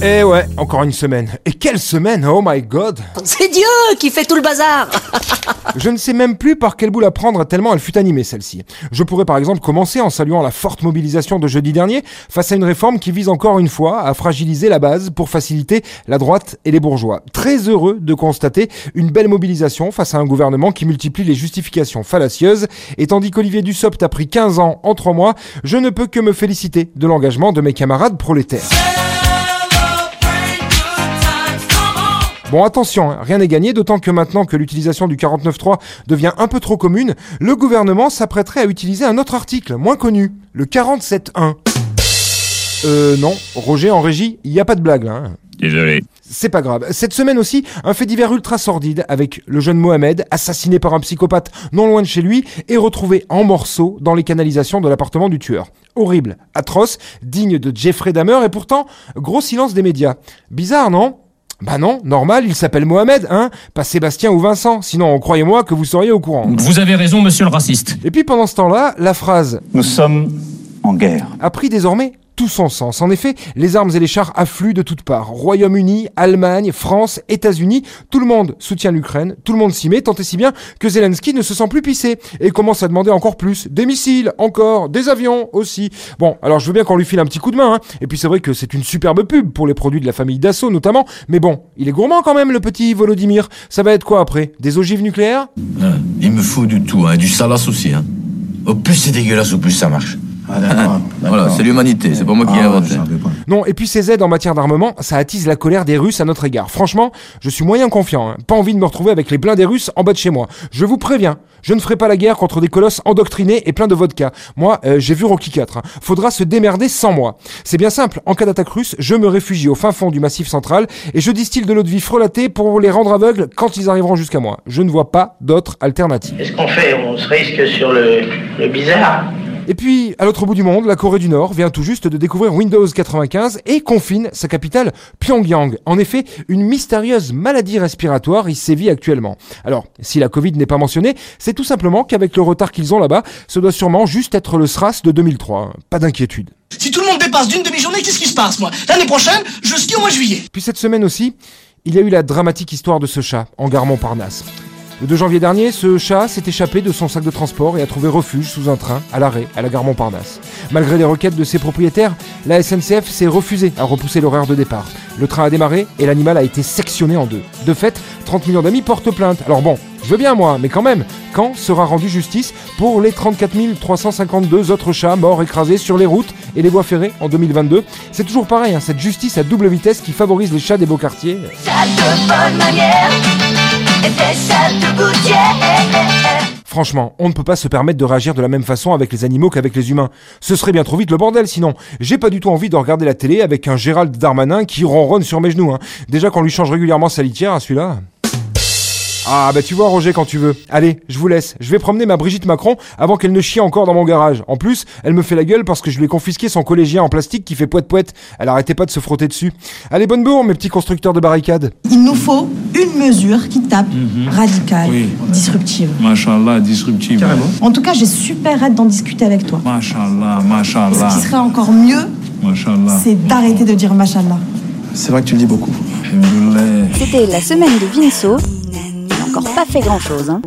Eh ouais, encore une semaine. Et quelle semaine, oh my god C'est Dieu qui fait tout le bazar Je ne sais même plus par quel bout la prendre tellement elle fut animée celle-ci. Je pourrais par exemple commencer en saluant la forte mobilisation de jeudi dernier face à une réforme qui vise encore une fois à fragiliser la base pour faciliter la droite et les bourgeois. Très heureux de constater une belle mobilisation face à un gouvernement qui multiplie les justifications fallacieuses et tandis qu'Olivier Dussopt a pris 15 ans en 3 mois, je ne peux que me féliciter de l'engagement de mes camarades prolétaires. Bon attention, hein, rien n'est gagné, d'autant que maintenant que l'utilisation du 49.3 devient un peu trop commune, le gouvernement s'apprêterait à utiliser un autre article, moins connu, le 47.1. Euh non, Roger en régie, il n'y a pas de blague là. hein. Désolé. C'est pas grave. Cette semaine aussi, un fait divers ultra sordide avec le jeune Mohamed, assassiné par un psychopathe non loin de chez lui et retrouvé en morceaux dans les canalisations de l'appartement du tueur. Horrible, atroce, digne de Jeffrey Dahmer et pourtant, gros silence des médias. Bizarre, non? Bah non, normal, il s'appelle Mohamed, hein Pas Sébastien ou Vincent, sinon croyez-moi que vous seriez au courant. Vous avez raison, monsieur le raciste. Et puis pendant ce temps-là, la phrase Nous sommes en guerre. a pris désormais tout son sens. En effet, les armes et les chars affluent de toutes parts. Royaume-Uni, Allemagne, France, États-Unis, tout le monde soutient l'Ukraine, tout le monde s'y met, tant et si bien que Zelensky ne se sent plus pissé et commence à demander encore plus. Des missiles, encore, des avions aussi. Bon, alors je veux bien qu'on lui file un petit coup de main, hein. et puis c'est vrai que c'est une superbe pub pour les produits de la famille Dassault notamment, mais bon, il est gourmand quand même le petit Volodymyr. Ça va être quoi après? Des ogives nucléaires? Hein, Il me faut du tout, hein, du salace aussi. Hein. Au plus c'est dégueulasse, au plus ça marche. Ah, d'accord. Voilà, c'est l'humanité, c'est pas moi qui l'ai Ah, inventé. Non, et puis ces aides en matière d'armement, ça attise la colère des Russes à notre égard. Franchement, je suis moyen confiant. hein. Pas envie de me retrouver avec les blindés russes en bas de chez moi. Je vous préviens, je ne ferai pas la guerre contre des colosses endoctrinés et pleins de vodka. Moi, euh, j'ai vu Rocky 4. hein. Faudra se démerder sans moi. C'est bien simple. En cas d'attaque russe, je me réfugie au fin fond du massif central et je distille de l'eau de vie frelatée pour les rendre aveugles quand ils arriveront jusqu'à moi. Je ne vois pas d'autre alternative. Qu'est-ce qu'on fait? On se risque sur le, le bizarre? Et puis, à l'autre bout du monde, la Corée du Nord vient tout juste de découvrir Windows 95 et confine sa capitale Pyongyang. En effet, une mystérieuse maladie respiratoire y sévit actuellement. Alors, si la Covid n'est pas mentionnée, c'est tout simplement qu'avec le retard qu'ils ont là-bas, ce doit sûrement juste être le SRAS de 2003. Pas d'inquiétude. Si tout le monde dépasse d'une demi-journée, qu'est-ce qui se passe, moi? L'année prochaine, je skie au mois de juillet. Puis cette semaine aussi, il y a eu la dramatique histoire de ce chat en gare Montparnasse. Le 2 janvier dernier, ce chat s'est échappé de son sac de transport et a trouvé refuge sous un train à l'arrêt à la gare Montparnasse. Malgré les requêtes de ses propriétaires, la SNCF s'est refusée à repousser l'horaire de départ. Le train a démarré et l'animal a été sectionné en deux. De fait, 30 millions d'amis portent plainte. Alors bon, je veux bien moi, mais quand même, quand sera rendue justice pour les 34 352 autres chats morts écrasés sur les routes et les voies ferrées en 2022 C'est toujours pareil, hein, cette justice à double vitesse qui favorise les chats des beaux quartiers. Franchement, on ne peut pas se permettre de réagir de la même façon avec les animaux qu'avec les humains. Ce serait bien trop vite le bordel sinon. J'ai pas du tout envie de regarder la télé avec un Gérald Darmanin qui ronronne sur mes genoux. hein. Déjà qu'on lui change régulièrement sa litière à celui-là. Ah bah tu vois Roger quand tu veux. Allez, je vous laisse. Je vais promener ma Brigitte Macron avant qu'elle ne chie encore dans mon garage. En plus, elle me fait la gueule parce que je lui ai confisqué son collégien en plastique qui fait poète poète. Elle arrêtait pas de se frotter dessus. Allez bonne bourre mes petits constructeurs de barricades. Il nous faut une mesure qui tape radicale, Oui. disruptive. Machallah, disruptive. En tout cas, j'ai super hâte d'en discuter avec toi. Machallah, Ce machallah. qui serait encore mieux, c'est d'arrêter de dire machallah. C'est vrai que tu le dis beaucoup. C'était la semaine de Vinceau. Il n'a encore pas fait grand chose. Hein.